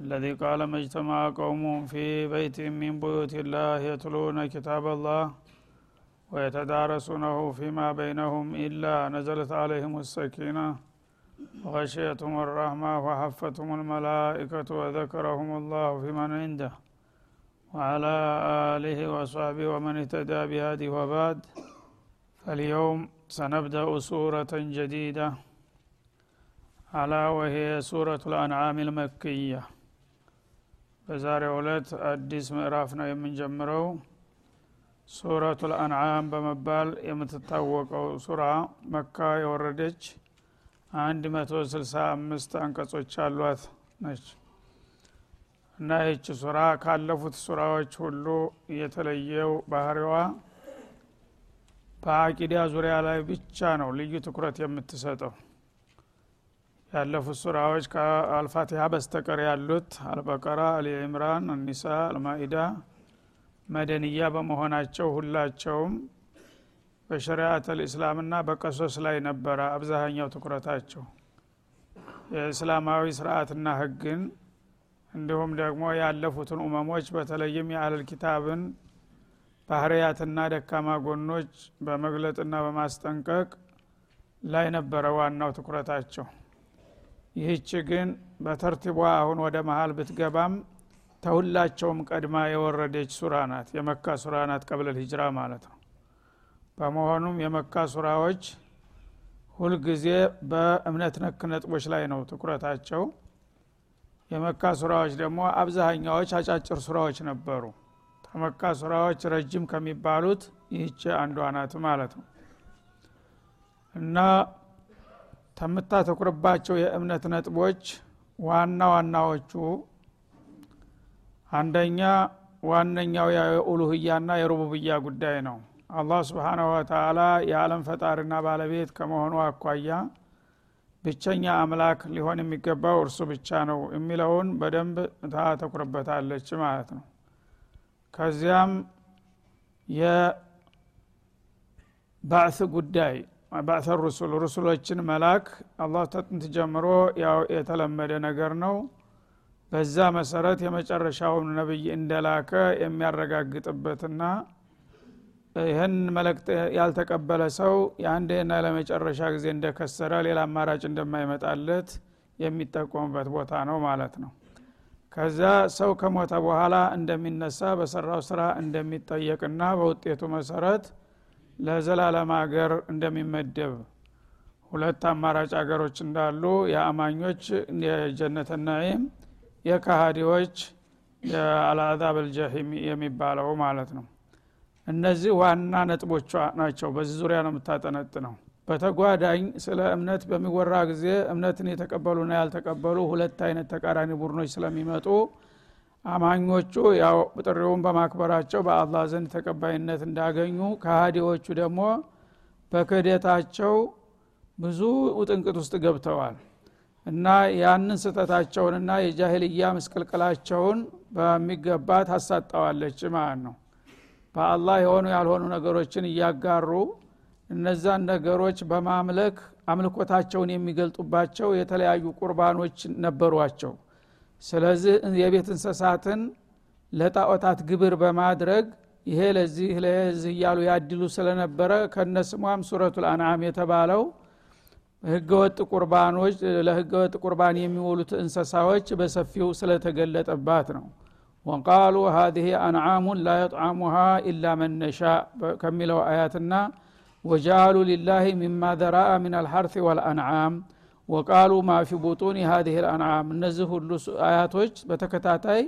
الذي قال ما اجتمع قوم في بيت من بيوت الله يتلون كتاب الله ويتدارسونه فيما بينهم إلا نزلت عليهم السكينة. وغشيتهم الرحمة وحفتهم الملائكة وذكرهم الله في من عنده. وعلى آله وصحبه ومن اهتدى بهذه وبعد. فاليوم سنبدأ سورة جديدة على وهي سورة الأنعام المكية. በዛሬው ዕለት አዲስ ምዕራፍ ነው የምንጀምረው። ሱረቱ ልአንዓም በመባል የምትታወቀው ሱራ መካ የወረደች አንድ መቶ ስልሳ አምስት አንቀጾች አሏት ነች። እና ይህች ሱራ ካለፉት ሱራዎች ሁሉ የተለየው ባህሪዋ በአቂዳ ዙሪያ ላይ ብቻ ነው ልዩ ትኩረት የምትሰጠው ያለፉት ሱራዎች ከአልፋቲሃ በስተቀር ያሉት አልበቀራ አልኢምራን አኒሳ አልማኢዳ መደንያ በመሆናቸው ሁላቸውም በሸሪአት ልእስላምና በቀሶስ ላይ ነበረ አብዛኛው ትኩረታቸው። የእስላማዊ ስርአትና ህግን እንዲሁም ደግሞ ያለፉትን ኡመሞች በተለይም የአህለል ኪታብን ባህርያትና ደካማ ጎኖች በመግለጥና በማስጠንቀቅ ላይ ነበረ ዋናው ትኩረታቸው ይህች ግን በተርቲቧ አሁን ወደ መሀል ብትገባም ተሁላቸውም ቀድማ የወረደች ሱራ ናት። የመካ ሱራ ናት ቀብለል ሂጅራ ማለት ነው። በመሆኑም የመካ ሱራዎች ሁልጊዜ በእምነት ነክ ነጥቦች ላይ ነው ትኩረታቸው። የመካ ሱራዎች ደግሞ አብዛኛዎች አጫጭር ሱራዎች ነበሩ። ከመካ ሱራዎች ረጅም ከሚባሉት ይህች አንዷ ናት ማለት ነው። እና ከምታተኩርባቸው የእምነት ነጥቦች ዋና ዋናዎቹ አንደኛ ዋነኛው የኡሉህያና የሩቡብያ ጉዳይ ነው። አላህ ስብሓናሁ ወተላ የዓለም ፈጣሪና ባለቤት ከመሆኑ አኳያ ብቸኛ አምላክ ሊሆን የሚገባው እርሱ ብቻ ነው የሚለውን በደንብ ታተኩርበታለች ማለት ነው። ከዚያም የባዕት ጉዳይ ባዕተ ሩሱል ሩሱሎችን መላክ አላህ ተጥንት ጀምሮ ያው የተለመደ ነገር ነው። በዛ መሰረት የመጨረሻውን ነብይ እንደላከ የሚያረጋግጥበትና ይህን መልእክት ያልተቀበለ ሰው የአንድና ለመጨረሻ ጊዜ እንደከሰረ ሌላ አማራጭ እንደማይመጣለት የሚጠቆምበት ቦታ ነው ማለት ነው። ከዛ ሰው ከሞተ በኋላ እንደሚነሳ በሰራው ስራ እንደሚጠየቅና በውጤቱ መሰረት ለዘላለም ሀገር እንደሚመደብ። ሁለት አማራጭ ሀገሮች እንዳሉ የአማኞች የጀነት ናዒም የካሃዲዎች የአልአዛብ አልጀሂም የሚባለው ማለት ነው። እነዚህ ዋና ነጥቦቿ ናቸው። በዚህ ዙሪያ ነው የምታጠነጥነው። በተጓዳኝ ስለ እምነት በሚወራ ጊዜ እምነትን የተቀበሉና ያልተቀበሉ ሁለት አይነት ተቃራኒ ቡድኖች ስለሚመጡ አማኞቹ ያው ጥሪውን በማክበራቸው በአላህ ዘንድ ተቀባይነት እንዳገኙ ከሃዲዎቹ ደግሞ በክህደታቸው ብዙ ውጥንቅጥ ውስጥ ገብተዋል እና ያንን ስህተታቸውንና የጃሂልያ ምስቅልቅላቸውን በሚገባ ታሳጣዋለች ማለት ነው። በአላህ የሆኑ ያልሆኑ ነገሮችን እያጋሩ እነዛን ነገሮች በማምለክ አምልኮታቸውን የሚገልጡባቸው የተለያዩ ቁርባኖች ነበሯቸው ስለዚህ የቤት እንስሳትን ለጣዖታት ግብር በማድረግ ይሄ ለዚህ ለዚህ እያሉ ያድሉ ስለነበረ ከነስሟም ሱረቱ ልአንዓም የተባለው ህገወጥ ቁርባኖች ለህገወጥ ቁርባን የሚውሉት እንስሳዎች በሰፊው ስለተገለጠባት ነው። ወቃሉ ሀዚህ አንዓሙን ላ የጥዓሙሃ ኢላ መነሻ ከሚለው አያትና ወጃአሉ ሊላህ ሚማ ዘራአ ምን አልሐርት ወልአንዓም ወቃሉ ማ ፊ ቡጡን ሀዚህ ልአንዓም። እነዚህ ሁሉ አያቶች በተከታታይ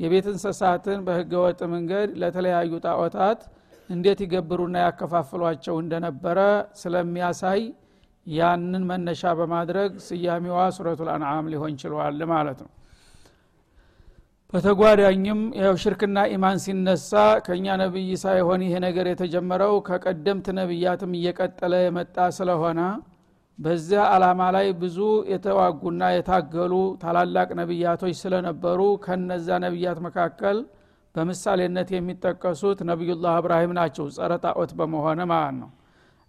የቤት እንስሳትን በህገወጥ መንገድ ለተለያዩ ጣዖታት እንዴት ይገብሩና ያከፋፍሏቸው እንደነበረ ስለሚያሳይ ያንን መነሻ በማድረግ ስያሜዋ ሱረቱ ልአንዓም ሊሆን ችሏል ማለት ነው። በተጓዳኝም ያው ሽርክና ኢማን ሲነሳ ከእኛ ነቢይ ሳይሆን ይሄ ነገር የተጀመረው ከቀደምት ነቢያትም እየቀጠለ የመጣ ስለሆነ በዚያ አላማ ላይ ብዙ የተዋጉና የታገሉ ታላላቅ ነቢያቶች ስለነበሩ ከነዛ ነቢያት መካከል በምሳሌነት የሚጠቀሱት ነቢዩላህ እብራሂም ናቸው ጸረ ጣዖት በመሆነ ማለት ነው።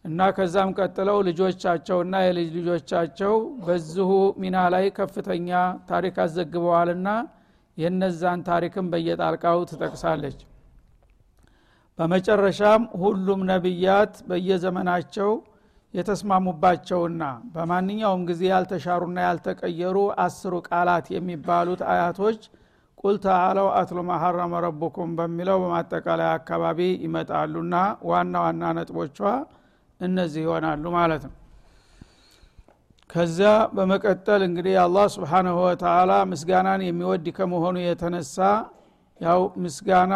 እና ከዛም ቀጥለው ልጆቻቸውና የልጅ ልጆቻቸው በዚሁ ሚና ላይ ከፍተኛ ታሪክ አዘግበዋልና የነዛን ታሪክም በየጣልቃው ትጠቅሳለች። በመጨረሻም ሁሉም ነቢያት በየዘመናቸው የተስማሙባቸውና በማንኛውም ጊዜ ያልተሻሩና ያልተቀየሩ አስሩ ቃላት የሚባሉት አያቶች ቁል ተአለው አትሉ ማሐረመ ረቡኩም በሚለው በማጠቃለያ አካባቢ ይመጣሉና ዋና ዋና ነጥቦቿ እነዚህ ይሆናሉ ማለት ነው። ከዚያ በመቀጠል እንግዲህ አላህ ስብሓንሁ ወተላ ምስጋናን የሚወድ ከመሆኑ የተነሳ ያው ምስጋና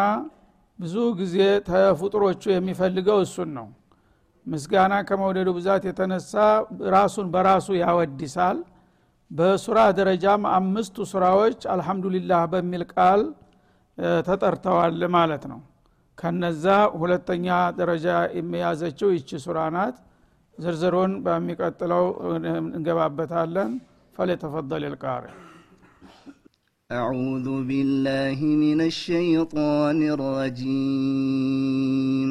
ብዙ ጊዜ ተፍጡሮቹ የሚፈልገው እሱን ነው ምስጋና ከመውደዱ ብዛት የተነሳ ራሱን በራሱ ያወድሳል። በሱራ ደረጃም አምስቱ ሱራዎች አልሐምዱሊላህ በሚል ቃል ተጠርተዋል ማለት ነው። ከነዛ ሁለተኛ ደረጃ የሚያዘችው ይቺ ሱራ ናት። ዝርዝሩን በሚቀጥለው እንገባበታለን። ፈለተፈضል ልቃሪ أعوذ بالله من الشيطان الرجيم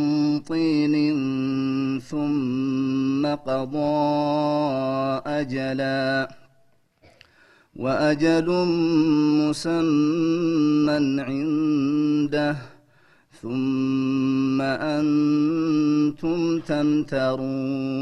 طين ثم قضى أجلاً. وأجل مسمى عنده. ثم أنتم تمترون.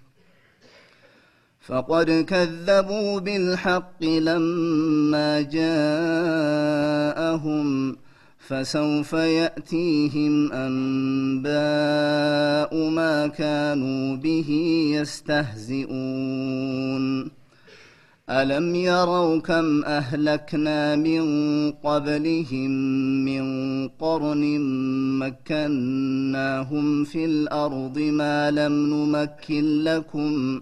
فقد كذبوا بالحق لما جاءهم فسوف يأتيهم أنباء ما كانوا به يستهزئون. ألم يروا كم أهلكنا من قبلهم من قرن مكناهم في الأرض ما لم نمكن لكم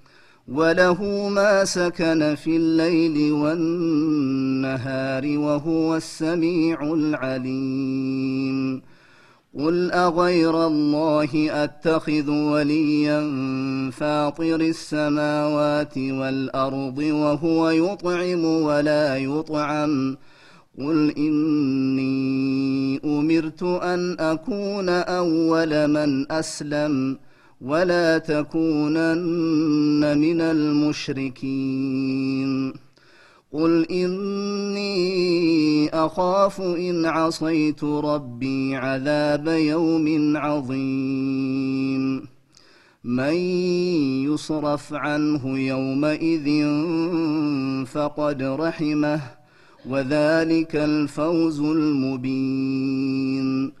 وله ما سكن في الليل والنهار وهو السميع العليم. قل أغير الله أتخذ وليا فاطر السماوات والأرض وهو يطعم ولا يطعم. قل إني أمرت أن أكون أول من أسلم. ولا تكونن من المشركين. قل إني أخاف إن عصيت ربي عذاب يوم عظيم. من يصرف عنه يومئذ فقد رحمه وذلك الفوز المبين.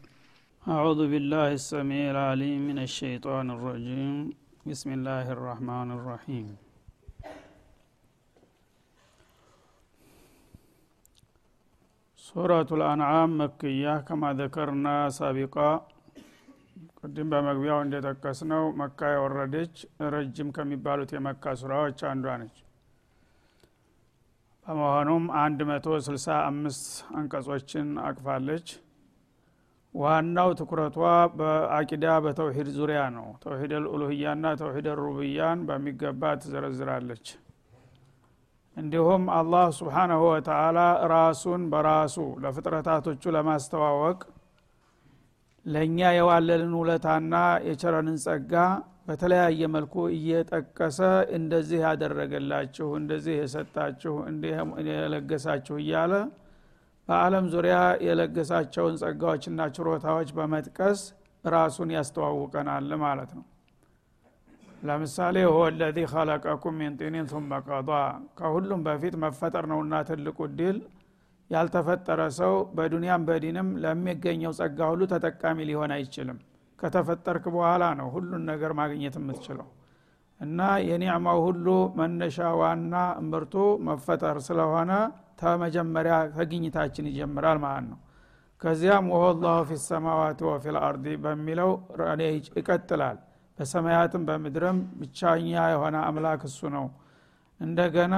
أعوذ بالله السميع العليم من الشيطان الرجيم بسم الله الرحمن الرحيم ሱረቱ ልአንዓም መክያ ከማ ዘከርና ሳቢቃ ቅድም በመግቢያው እንደጠቀስነው መካ የወረደች ረጅም ከሚባሉት የመካ ሱራዎች አንዷ ነች በመሆኑም አንድ መቶ ስልሳ አምስት አንቀጾችን አቅፋለች ዋናው ትኩረቷ በአቂዳ በተውሂድ ዙሪያ ነው። ተውሂድ ልኡሉህያና ተውሂድ ሩብያን በሚገባ ትዘረዝራለች። እንዲሁም አላህ ስብሓናሁ ወተአላ ራሱን በራሱ ለፍጥረታቶቹ ለማስተዋወቅ ለእኛ የዋለልን ውለታና የቸረንን ጸጋ በተለያየ መልኩ እየጠቀሰ እንደዚህ ያደረገላችሁ እንደዚህ የሰጣችሁ እንዲህ የለገሳችሁ እያለ በአለም ዙሪያ የለገሳቸውን ጸጋዎችና ችሮታዎች በመጥቀስ ራሱን ያስተዋውቀናል ማለት ነው። ለምሳሌ ሁወ ለዚ ኸለቀኩም ሚን ጢኒን ثመ ቀض ከሁሉም በፊት መፈጠር ነውና ትልቁ ድል። ያልተፈጠረ ሰው በዱንያም በዲንም ለሚገኘው ጸጋ ሁሉ ተጠቃሚ ሊሆን አይችልም። ከተፈጠርክ በኋላ ነው ሁሉን ነገር ማግኘት የምትችለው። እና የኒዕማው ሁሉ መነሻ ዋና እምርቱ መፈጠር ስለሆነ ተመጀመሪያ ከግኝታችን ይጀምራል ማለት ነው። ከዚያም ወሆ ላሁ ፊ ሰማዋት ወፊ ልአርዲ በሚለው ይቀጥላል። በሰማያትም በምድርም ብቻኛ የሆነ አምላክ እሱ ነው። እንደገና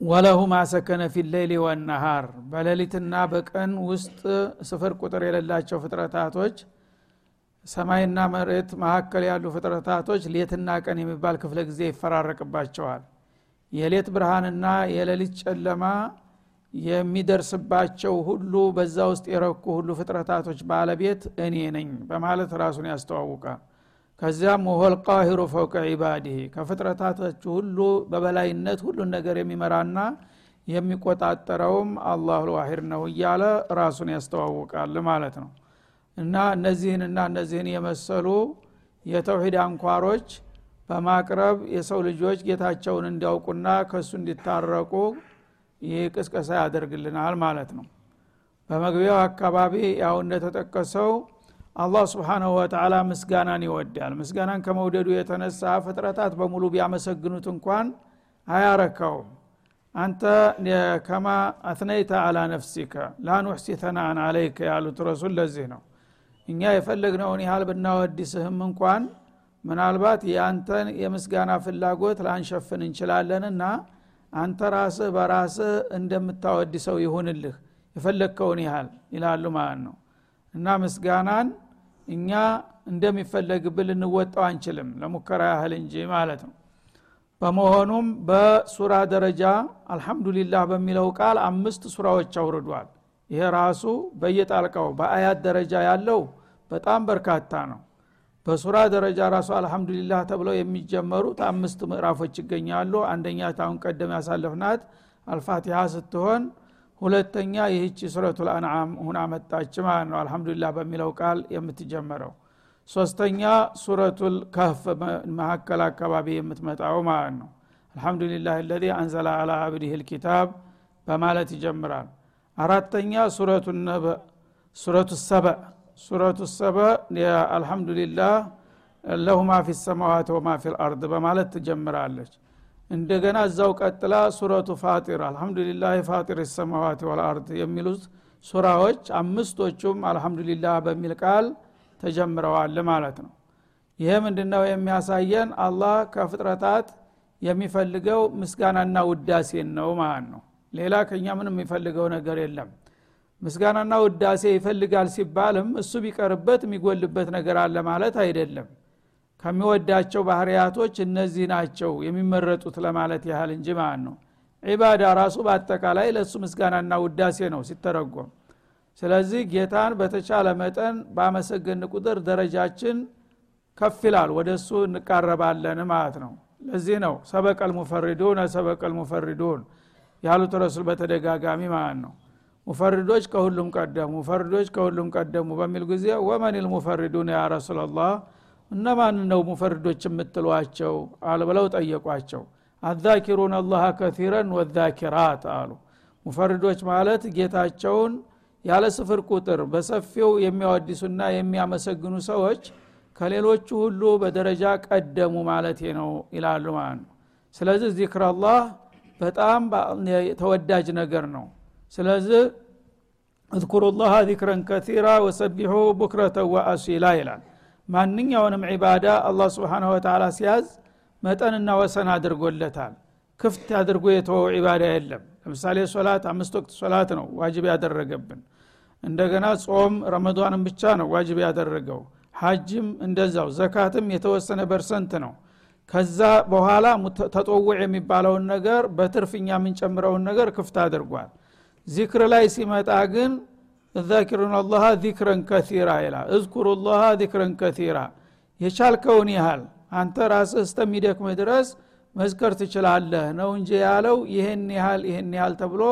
ወለሁ ማሰከነ ፊ ሌይሊ ወነሃር በሌሊትና በቀን ውስጥ ስፍር ቁጥር የሌላቸው ፍጥረታቶች ሰማይና መሬት መካከል ያሉ ፍጥረታቶች ሌትና ቀን የሚባል ክፍለ ጊዜ ይፈራረቅባቸዋል የሌት ብርሃንና የሌሊት ጨለማ የሚደርስባቸው ሁሉ በዛ ውስጥ የረኩ ሁሉ ፍጥረታቶች ባለቤት እኔ ነኝ በማለት ራሱን ያስተዋውቃል ከዚያም ወሆል ቃሂሩ ፈውቀ ዒባዲህ ከፍጥረታቶች ሁሉ በበላይነት ሁሉን ነገር የሚመራና የሚቆጣጠረውም አላሁ ልዋሂድ ነው እያለ ራሱን ያስተዋውቃል ማለት ነው። እና እነዚህንና እነዚህን የመሰሉ የተውሂድ አንኳሮች በማቅረብ የሰው ልጆች ጌታቸውን እንዲያውቁና ከእሱ እንዲታረቁ ይህ ቅስቀሳ ያደርግልናል ማለት ነው። በመግቢያው አካባቢ ያው እንደተጠቀሰው አላህ ስብሓናሁ ወተላ ምስጋናን ይወዳል። ምስጋናን ከመውደዱ የተነሳ ፍጥረታት በሙሉ ቢያመሰግኑት እንኳን አያረካውም። አንተ ከማ አትነይተ አላ ነፍሲከ ላኑሕሲ ተናአን አለይከ ያሉት ረሱል ለዚህ ነው። እኛ የፈለግነውን ያህል ብናወድስህም እንኳን ምናልባት የአንተን የምስጋና ፍላጎት ላንሸፍን እንችላለንና አንተ ራስህ በራስህ እንደምታወድ ሰው ይሁንልህ። የፈለግከውን ያህል ይላሉ ማለት ነው። እና ምስጋናን እኛ እንደሚፈለግብል ልንወጣው አንችልም ለሙከራ ያህል እንጂ ማለት ነው። በመሆኑም በሱራ ደረጃ አልሐምዱሊላህ በሚለው ቃል አምስት ሱራዎች አውርዷል። ይሄ ራሱ በየጣልቃው በአያት ደረጃ ያለው በጣም በርካታ ነው በሱራ ደረጃ ራሱ አልሐምዱሊላህ ተብለው የሚጀመሩት አምስት ምዕራፎች ይገኛሉ። አንደኛ ታሁን ቀደም ያሳለፍናት አልፋቲሃ ስትሆን ሁለተኛ ይህቺ ሱረቱ ልአንዓም ሁና መጣች ማለት ነው። አልሐምዱሊላህ በሚለው ቃል የምትጀመረው። ሶስተኛ ሱረቱል ከህፍ መካከል አካባቢ የምትመጣው ማለት ነው። الحمد لله الذي أنزل على عبده الكتاب በማለት ይጀምራል። አራተኛ ሱረቱ ነበ ሱረቱ ሰበእ ሱረቱ ሰበእ الحمد لله له في السماوات وما في الأرض በማለት ትጀምራለች። እንደገና እዛው ቀጥላ ሱረቱ ፋጢር الحمد لله فاطر السماوات والأرض የሚሉት ሱራዎች አምስቶቹም አልሐምዱሊላህ በሚል ቃል ተጀምረዋል ማለት ነው። ይህ ምንድነው የሚያሳየን? አላህ ከፍጥረታት የሚፈልገው ምስጋናና ውዳሴን ነው ማለት ነው። ሌላ ከኛ ምንም የሚፈልገው ነገር የለም ምስጋናና ውዳሴ ይፈልጋል ሲባልም እሱ ቢቀርበት የሚጎልበት ነገር አለ ማለት አይደለም። ከሚወዳቸው ባህርያቶች እነዚህ ናቸው የሚመረጡት ለማለት ያህል እንጂ ማለት ነው። ዒባዳ ራሱ በአጠቃላይ ለእሱ ምስጋናና ውዳሴ ነው ሲተረጎም። ስለዚህ ጌታን በተቻለ መጠን ባመሰገን ቁጥር ደረጃችን ከፍ ይላል ወደ እሱ እንቃረባለን ማለት ነው። ለዚህ ነው ሰበቀል ሙፈሪዱን ሰበቀል ሙፈሪዱን ያሉት ረሱል በተደጋጋሚ ማለት ነው ሙፈሪዶች ከሁሉም ቀደሙ ሙፈሪዶች ከሁሉም ቀደሙ በሚል ጊዜ ወመን ልሙፈሪዱን ያ ረሱላላህ እነማን ነው ሙፈሪዶች የምትሏቸው አሉ ብለው ጠየቋቸው። አዛኪሩን አላህ ከቲረን ወዛኪራት አሉ። ሙፈሪዶች ማለት ጌታቸውን ያለ ስፍር ቁጥር በሰፊው የሚያወዲሱና የሚያመሰግኑ ሰዎች ከሌሎቹ ሁሉ በደረጃ ቀደሙ ማለት ነው ይላሉ ማለት ነው። ስለዚህ ዚክር አላህ በጣም ተወዳጅ ነገር ነው ስለዚህ እذكሩ ላህ ዚክረን ከቲራ ወሰቢሑ ቡክረተ ወአሲላ ይላል። ማንኛውንም عبادة አላህ سبحانه وتعالى ሲያዝ መጠንና ወሰን አድርጎለታል። ክፍት አድርጎ የተወው عبادة የለም። ለምሳሌ ሶላት አምስት ወቅት ሶላት ነው واجب ያደረገብን። እንደገና ጾም ረመዷንም ብቻ ነው واجب ያደረገው። ሀጅም እንደዛው ዘካትም የተወሰነ percent ነው። ከዛ በኋላ تطوع የሚባለውን ነገር በትርፍኛ የምንጨምረውን ነገር ክፍት አድርጓል ዚክር ላይ ሲመጣ ግን ዛኪሩን አላህ ዚክረን ከቲራ ይላል። እዝኩሩ ላህ ዚክረን ከቲራ የቻልከውን ያህል አንተ ራስህ እስተሚደክምህ ድረስ መዝከር ትችላለህ ነው እንጂ ያለው ይህን ያህል ይህን ያህል ተብሎ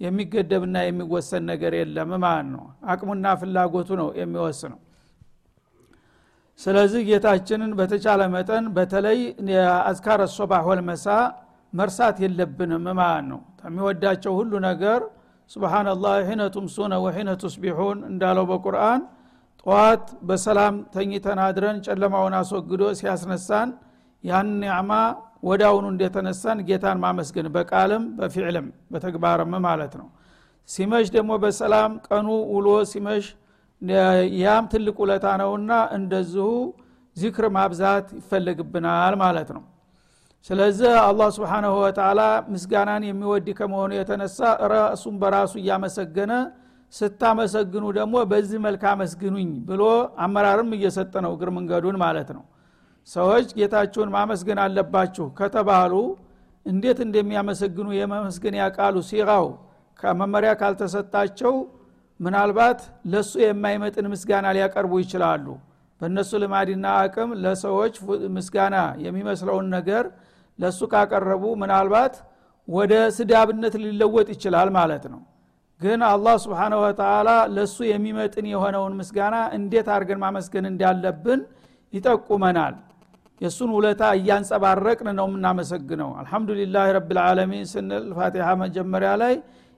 የሚገደብና የሚወሰን ነገር የለም ማለት ነው። አቅሙና ፍላጎቱ ነው የሚወስነው። ስለዚህ ጌታችንን በተቻለ መጠን በተለይ አዝካረ ሶባህ ወልመሳ መርሳት የለብንም ማለት ነው። ከሚወዳቸው ሁሉ ነገር ስብናላህ ሒነ ቱምሱነ ወሒነ ቱስቢሑን እንዳለው በቁርአን ጠዋት በሰላም ተኝተን አድረን ጨለማውን አስወግዶ ሲያስነሳን ያን ኒዕማ ወዳውኑ እንደተነሳን ጌታን ማመስገን በቃልም በፊዕልም በተግባርም ማለት ነው ሲመሽ ደግሞ በሰላም ቀኑ ውሎ ሲመሽ ያም ትልቅ ውለታ ነውና እንደዚሁ ዚክር ማብዛት ይፈለግብናል ማለት ነው ስለዚህ አላህ ስብሓናሁ ወተላ ምስጋናን የሚወድ ከመሆኑ የተነሳ ራሱን በራሱ እያመሰገነ ስታመሰግኑ ደግሞ በዚህ መልክ አመስግኑኝ ብሎ አመራርም እየሰጠ ነው እግር መንገዱን ማለት ነው። ሰዎች ጌታችሁን ማመስገን አለባችሁ ከተባሉ እንዴት እንደሚያመሰግኑ የመመስገን ያቃሉ ሲራው ከመመሪያ ካልተሰጣቸው ምናልባት ለሱ የማይመጥን ምስጋና ሊያቀርቡ ይችላሉ። በእነሱ ልማድና አቅም ለሰዎች ምስጋና የሚመስለውን ነገር ለሱ ካቀረቡ ምናልባት ወደ ስዳብነት ሊለወጥ ይችላል ማለት ነው። ግን አላህ ስብሓነ ወተላ ለሱ የሚመጥን የሆነውን ምስጋና እንዴት አድርገን ማመስገን እንዳለብን ይጠቁመናል። የእሱን ውለታ እያንጸባረቅን ነው የምናመሰግነው። አልሐምዱሊላህ ረብልዓለሚን ስንል ፋቲሃ መጀመሪያ ላይ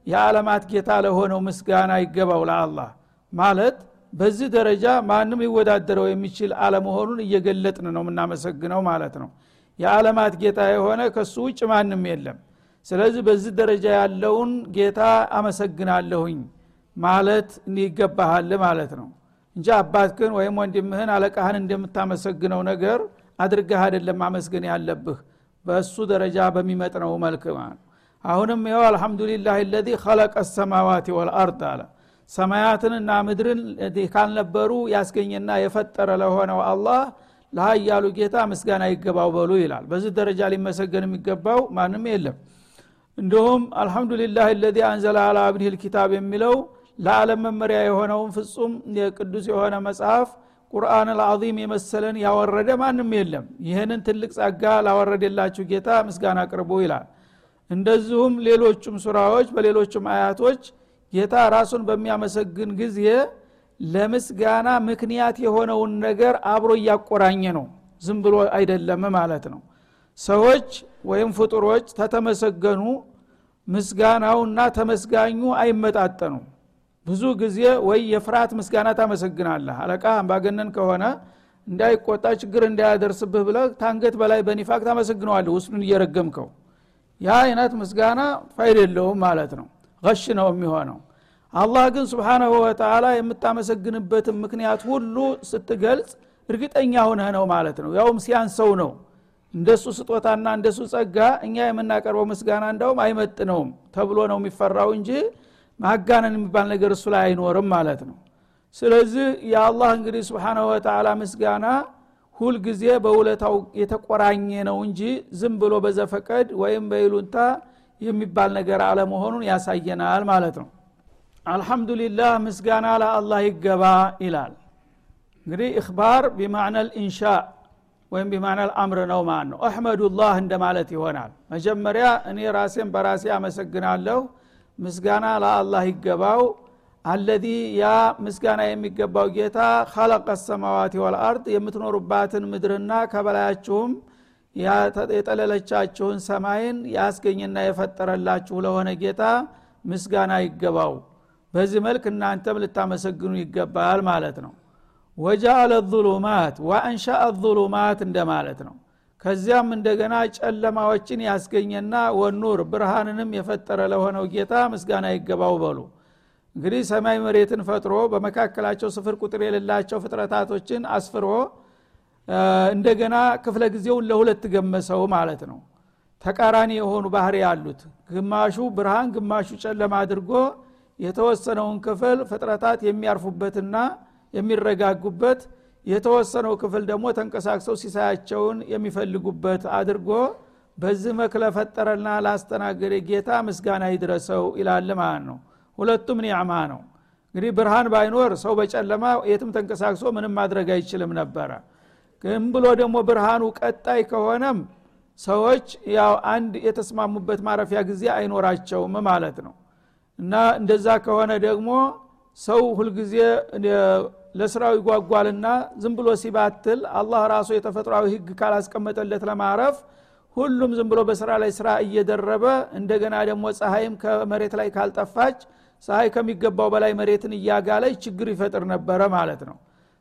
የዓለማት ጌታ ለሆነው ምስጋና ይገባው ለአላህ ማለት በዚህ ደረጃ ማንም ሊወዳደረው የሚችል አለመሆኑን እየገለጥን ነው የምናመሰግነው ማለት ነው የዓለማት ጌታ የሆነ ከሱ ውጭ ማንም የለም። ስለዚህ በዚህ ደረጃ ያለውን ጌታ አመሰግናለሁኝ ማለት ይገባሃል ማለት ነው። እንጂ አባትክን ወይም ወንድምህን አለቃህን እንደምታመሰግነው ነገር አድርገህ አይደለም ማመስገን ያለብህ በእሱ ደረጃ በሚመጥነው መልክ ማለት ነው። አሁንም ይኸው አልሐምዱሊላህ ለዚ ኸለቀ ሰማዋት ወልአርድ አለ። ሰማያትንና ምድርን ካልነበሩ ያስገኘና የፈጠረ ለሆነው አላህ ለሀያሉ ጌታ ምስጋና ይገባው በሉ ይላል። በዚህ ደረጃ ሊመሰገን የሚገባው ማንም የለም። እንዲሁም አልሐምዱሊላህ ለዚ አንዘለ አላ አብዲህ ልኪታብ የሚለው ለዓለም መመሪያ የሆነውን ፍጹም የቅዱስ የሆነ መጽሐፍ ቁርአን አልዓዚም የመሰለን ያወረደ ማንም የለም። ይህንን ትልቅ ጸጋ ላወረደላችሁ ጌታ ምስጋና ቅርቡ ይላል። እንደዚሁም ሌሎቹም ሱራዎች በሌሎቹም አያቶች ጌታ ራሱን በሚያመሰግን ጊዜ ለምስጋና ምክንያት የሆነውን ነገር አብሮ እያቆራኘ ነው። ዝም ብሎ አይደለም ማለት ነው። ሰዎች ወይም ፍጡሮች ተተመሰገኑ ምስጋናውና ተመስጋኙ አይመጣጠኑ። ብዙ ጊዜ ወይ የፍርሃት ምስጋና ታመሰግናለህ። አለቃ አምባገነን ከሆነ እንዳይቆጣ ችግር እንዳያደርስብህ ብለ ታንገት በላይ በኒፋቅ ታመሰግነዋለህ ውስጡን እየረገምከው። ያ አይነት ምስጋና ፋይዳ የለውም ማለት ነው። غش ነው የሚሆነው አላህ ግን سبحانه وتعالى የምታመሰግንበትን ምክንያት ሁሉ ስትገልጽ እርግጠኛ ሁነህ ነው ማለት ነው። ያውም ሲያንሰው ነው። እንደሱ ስጦታና እንደሱ ጸጋ እኛ የምናቀርበው ምስጋና እንዳውም አይመጥነውም ተብሎ ነው የሚፈራው እንጂ ማጋነን የሚባል ነገር እሱ ላይ አይኖርም ማለት ነው። ስለዚህ የአላህ እንግዲህ سبحانه وتعالى ምስጋና ሁልጊዜ በውለታው የተቆራኘ ነው እንጂ ዝም ብሎ በዘፈቀድ ወይም በይሉንታ የሚባል ነገር አለመሆኑን ያሳየናል ማለት ነው አልሐምዱሊላህ ምስጋና ለአላህ ይገባ ይላል። እንግዲህ እክባር ቢማዕና ልኢንሻ ወይም ቢማዕና ልአምር ነው ማለት ነው። አሕመዱላህ እንደማለት ይሆናል። መጀመሪያ እኔ ራሴን በራሴ አመሰግናለሁ። ምስጋና ለአላህ ይገባው። አለዚ ያ ምስጋና የሚገባው ጌታ ኸለቀ ሰማዋት ወልአርድ የምትኖሩባትን ምድርና ከበላያችሁም የጠለለቻችሁን ሰማይን ያስገኝና የፈጠረላችሁ ለሆነ ጌታ ምስጋና ይገባው በዚህ መልክ እናንተም ልታመሰግኑ ይገባል ማለት ነው። ወጃአለ ظሉማት ወአንሻአ ظሉማት እንደማለት ነው። ከዚያም እንደገና ጨለማዎችን ያስገኘና ወኑር ብርሃንንም የፈጠረ ለሆነው ጌታ ምስጋና ይገባው በሉ። እንግዲህ ሰማይ መሬትን ፈጥሮ በመካከላቸው ስፍር ቁጥር የሌላቸው ፍጥረታቶችን አስፍሮ እንደገና ክፍለ ጊዜውን ለሁለት ገመሰው ማለት ነው። ተቃራኒ የሆኑ ባህር ያሉት ግማሹ ብርሃን ግማሹ ጨለማ አድርጎ የተወሰነውን ክፍል ፍጥረታት የሚያርፉበትና የሚረጋጉበት የተወሰነው ክፍል ደግሞ ተንቀሳቅሰው ሲሳያቸውን የሚፈልጉበት አድርጎ በዚህ መክ ለፈጠረና ላስተናገደ ጌታ ምስጋና ይድረሰው ይላል ማለት ነው። ሁለቱም ኒዕማ ነው። እንግዲህ ብርሃን ባይኖር ሰው በጨለማ የትም ተንቀሳቅሶ ምንም ማድረግ አይችልም ነበረ። ግን ብሎ ደግሞ ብርሃኑ ቀጣይ ከሆነም ሰዎች ያው አንድ የተስማሙበት ማረፊያ ጊዜ አይኖራቸውም ማለት ነው እና እንደዛ ከሆነ ደግሞ ሰው ሁልጊዜ ለስራው ይጓጓልና ዝም ብሎ ሲባትል አላህ ራሱ የተፈጥሯዊ ህግ ካላስቀመጠለት ለማረፍ ሁሉም ዝም ብሎ በስራ ላይ ስራ እየደረበ እንደገና ደግሞ ፀሐይም ከመሬት ላይ ካልጠፋች ፀሐይ ከሚገባው በላይ መሬትን እያጋለች ችግር ይፈጥር ነበረ ማለት ነው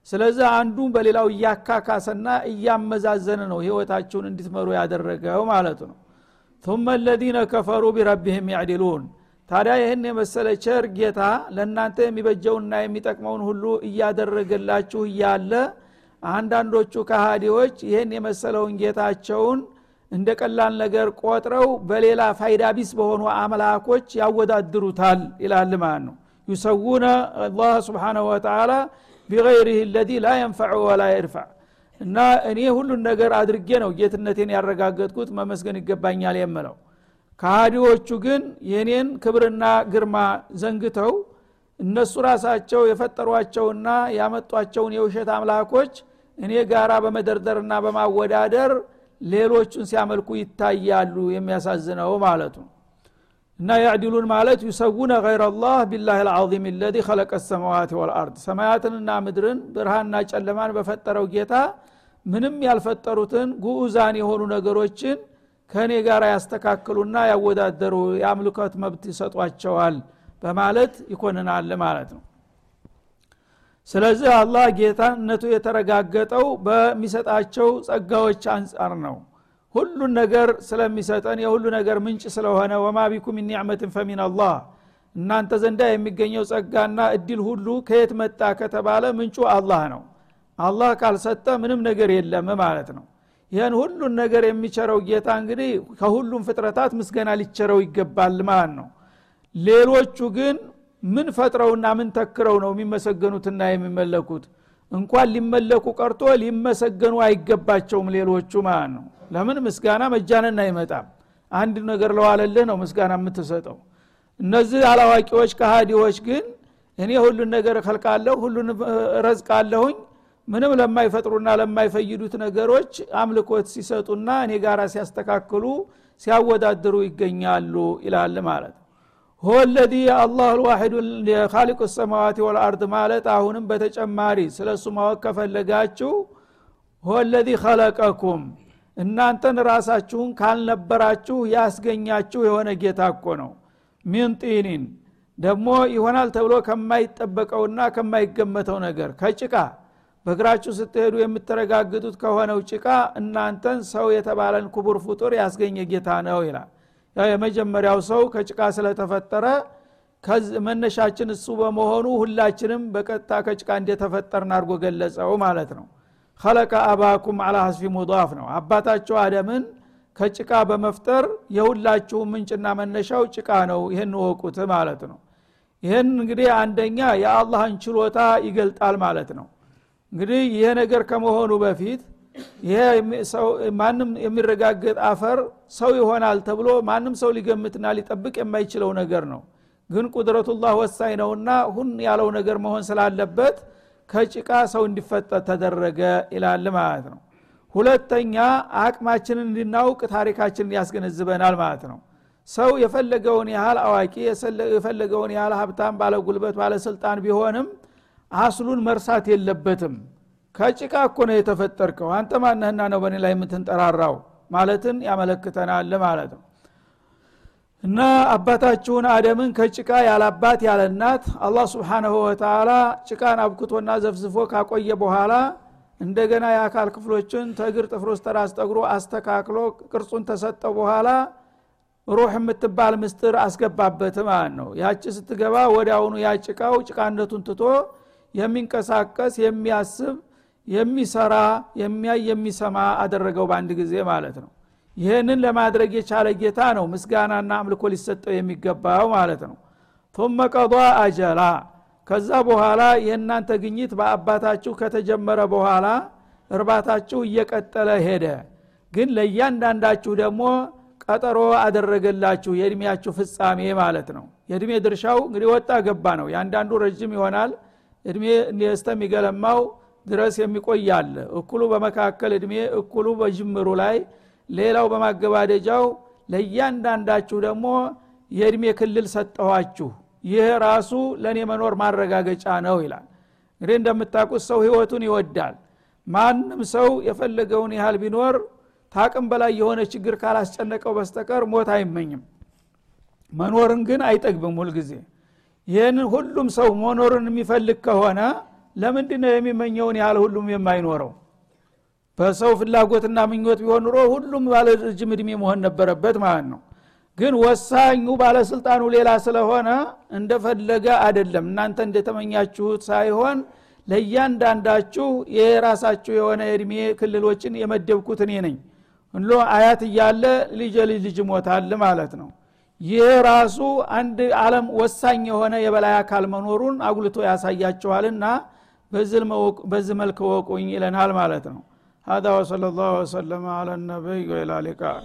ስለዚህ አንዱ በሌላው እያካካሰና እያመዛዘነ ነው ህይወታችሁን እንድትመሩ ያደረገው ማለት ነው ثم الذين كفروا بربهم يعدلون ታዲያ ይህን የመሰለ ቸር ጌታ ለእናንተ የሚበጀውና የሚጠቅመውን ሁሉ እያደረገላችሁ እያለ አንዳንዶቹ ካሃዲዎች ይህን የመሰለውን ጌታቸውን እንደ ቀላል ነገር ቆጥረው በሌላ ፋይዳ ቢስ በሆኑ አምላኮች ያወዳድሩታል ይላል ማለት ነው። ዩሰውነ አላህ ስብሓንሁ ወተላ ቢገይሪህ ለዚ ላ የንፈዑ ወላ የድፋዕ እና እኔ ሁሉን ነገር አድርጌ ነው ጌትነቴን ያረጋገጥኩት መመስገን ይገባኛል የምለው ከሃዲዎቹ ግን የኔን ክብርና ግርማ ዘንግተው እነሱ ራሳቸው የፈጠሯቸውና ያመጧቸውን የውሸት አምላኮች እኔ ጋራ በመደርደርና በማወዳደር ሌሎቹን ሲያመልኩ ይታያሉ የሚያሳዝነው ማለቱ እና ያዕዲሉን ማለት ዩሰውነ ገይረ ላህ ቢላህ ልዓظም ለዚ ከለቀ ሰማዋት ወልአርድ። ሰማያትንና ምድርን ብርሃንና ጨለማን በፈጠረው ጌታ ምንም ያልፈጠሩትን ጉዑዛን የሆኑ ነገሮችን ከእኔ ጋር ያስተካክሉና ያወዳደሩ የአምልኮት መብት ይሰጧቸዋል በማለት ይኮንናል ማለት ነው። ስለዚህ አላህ ጌታነቱ የተረጋገጠው በሚሰጣቸው ጸጋዎች አንጻር ነው። ሁሉን ነገር ስለሚሰጠን የሁሉ ነገር ምንጭ ስለሆነ ወማ ቢኩም ኒዕመትን ፈሚን አላህ እናንተ ዘንዳ የሚገኘው ጸጋና እድል ሁሉ ከየት መጣ ከተባለ ምንጩ አላህ ነው። አላህ ካልሰጠ ምንም ነገር የለም ማለት ነው ይህን ሁሉን ነገር የሚቸረው ጌታ እንግዲህ ከሁሉም ፍጥረታት ምስገና ሊቸረው ይገባል ማለት ነው። ሌሎቹ ግን ምን ፈጥረውና ምን ተክረው ነው የሚመሰገኑትና የሚመለኩት? እንኳን ሊመለኩ ቀርቶ ሊመሰገኑ አይገባቸውም ሌሎቹ ማለት ነው። ለምን? ምስጋና መጃነን አይመጣም። አንድ ነገር ለዋለልህ ነው ምስጋና የምትሰጠው። እነዚህ አላዋቂዎች ከሃዲዎች ግን እኔ ሁሉን ነገር እከልቃለሁ ሁሉን ረዝቃለሁኝ ምንም ለማይፈጥሩና ለማይፈይዱት ነገሮች አምልኮት ሲሰጡና እኔ ጋር ሲያስተካክሉ ሲያወዳድሩ ይገኛሉ ይላል ማለት ሆ ለዚ የአላህ ልዋሒዱ የካሊቁ ሰማዋት ወልአርድ ማለት አሁንም በተጨማሪ ስለሱ ማወቅ ከፈለጋችሁ ሆ ለዚ ከለቀኩም እናንተን ራሳችሁን ካልነበራችሁ ያስገኛችሁ የሆነ ጌታ እኮ ነው። ሚን ጢኒን ደግሞ ይሆናል ተብሎ ከማይጠበቀውና ከማይገመተው ነገር ከጭቃ በእግራችሁ ስትሄዱ የምትረጋግጡት ከሆነው ጭቃ እናንተን ሰው የተባለን ክቡር ፍጡር ያስገኘ ጌታ ነው ይላል። ያው የመጀመሪያው ሰው ከጭቃ ስለተፈጠረ መነሻችን እሱ በመሆኑ ሁላችንም በቀጥታ ከጭቃ እንደተፈጠርን አድርጎ ገለጸው ማለት ነው። ከለቀ አባኩም አላ ሀስፊ ሙዳፍ ነው። አባታቸው አደምን ከጭቃ በመፍጠር የሁላችሁ ምንጭና መነሻው ጭቃ ነው። ይህን ወቁት ማለት ነው። ይህን እንግዲህ አንደኛ የአላህን ችሎታ ይገልጣል ማለት ነው እንግዲህ ይሄ ነገር ከመሆኑ በፊት ይሄ ማንም የሚረጋገጥ አፈር ሰው ይሆናል ተብሎ ማንም ሰው ሊገምትና ሊጠብቅ የማይችለው ነገር ነው። ግን ቁድረቱላህ ወሳኝ ነውና ሁን ያለው ነገር መሆን ስላለበት ከጭቃ ሰው እንዲፈጠር ተደረገ ይላል ማለት ነው። ሁለተኛ አቅማችንን እንድናውቅ ታሪካችንን ያስገነዝበናል ማለት ነው። ሰው የፈለገውን ያህል አዋቂ የፈለገውን ያህል ሀብታም ባለጉልበት ባለስልጣን ቢሆንም አስሉን መርሳት የለበትም። ከጭቃ እኮ ነው የተፈጠርከው። አንተ ማነህና ነው በእኔ ላይ የምትንጠራራው? ማለትን ያመለክተናል ማለት ነው። እና አባታችሁን አደምን ከጭቃ ያላባት ያለ እናት አላህ ስብሓንሁ ወተላ ጭቃን አብክቶና ዘፍዝፎ ካቆየ በኋላ እንደገና የአካል ክፍሎችን ተግር ስተራስ ጠግሮ አስተካክሎ ቅርጹን ተሰጠው በኋላ ሩህ የምትባል ምስጥር አስገባበት ማለት ነው። ያቺ ስትገባ ወዲያውኑ ያጭቃው ጭቃነቱን ትቶ የሚንቀሳቀስ የሚያስብ የሚሰራ የሚያይ የሚሰማ አደረገው በአንድ ጊዜ ማለት ነው። ይህንን ለማድረግ የቻለ ጌታ ነው። ምስጋናና አምልኮ ሊሰጠው የሚገባው ማለት ነው። ቱመ ቀዷ አጀላ። ከዛ በኋላ የእናንተ ግኝት በአባታችሁ ከተጀመረ በኋላ እርባታችሁ እየቀጠለ ሄደ። ግን ለእያንዳንዳችሁ ደግሞ ቀጠሮ አደረገላችሁ የእድሜያችሁ ፍጻሜ ማለት ነው። የእድሜ ድርሻው እንግዲህ ወጣ ገባ ነው። የአንዳንዱ ረጅም ይሆናል። እድሜ እስተሚገለማው ድረስ የሚቆይ አለ። እኩሉ በመካከል እድሜ እኩሉ በጅምሩ ላይ ሌላው በማገባደጃው ለእያንዳንዳችሁ ደግሞ የእድሜ ክልል ሰጠኋችሁ። ይህ ራሱ ለእኔ መኖር ማረጋገጫ ነው ይላል። እንግዲህ እንደምታውቁት ሰው ህይወቱን ይወዳል። ማንም ሰው የፈለገውን ያህል ቢኖር ታቅም በላይ የሆነ ችግር ካላስጨነቀው በስተቀር ሞት አይመኝም። መኖርን ግን አይጠግብም ሁልጊዜ ይህንን ሁሉም ሰው መኖርን የሚፈልግ ከሆነ ለምንድ ነው የሚመኘውን ያህል ሁሉም የማይኖረው? በሰው ፍላጎትና ምኞት ቢሆን ኑሮ ሁሉም ባለ ረጅም እድሜ መሆን ነበረበት ማለት ነው። ግን ወሳኙ ባለስልጣኑ ሌላ ስለሆነ እንደፈለገ አይደለም። እናንተ እንደተመኛችሁት ሳይሆን ለእያንዳንዳችሁ የራሳችሁ የሆነ እድሜ ክልሎችን የመደብኩት እኔ ነኝ። ሁሎ አያት እያለ ልጅ ልጅ ሞታል ማለት ነው ይህ ራሱ አንድ አለም ወሳኝ የሆነ የበላይ አካል መኖሩን አጉልቶ ያሳያችኋልና በዚህ መልክ ወቁኝ ይለናል ማለት ነው هذا وصلى الله وسلم على النبي وإلى لقاء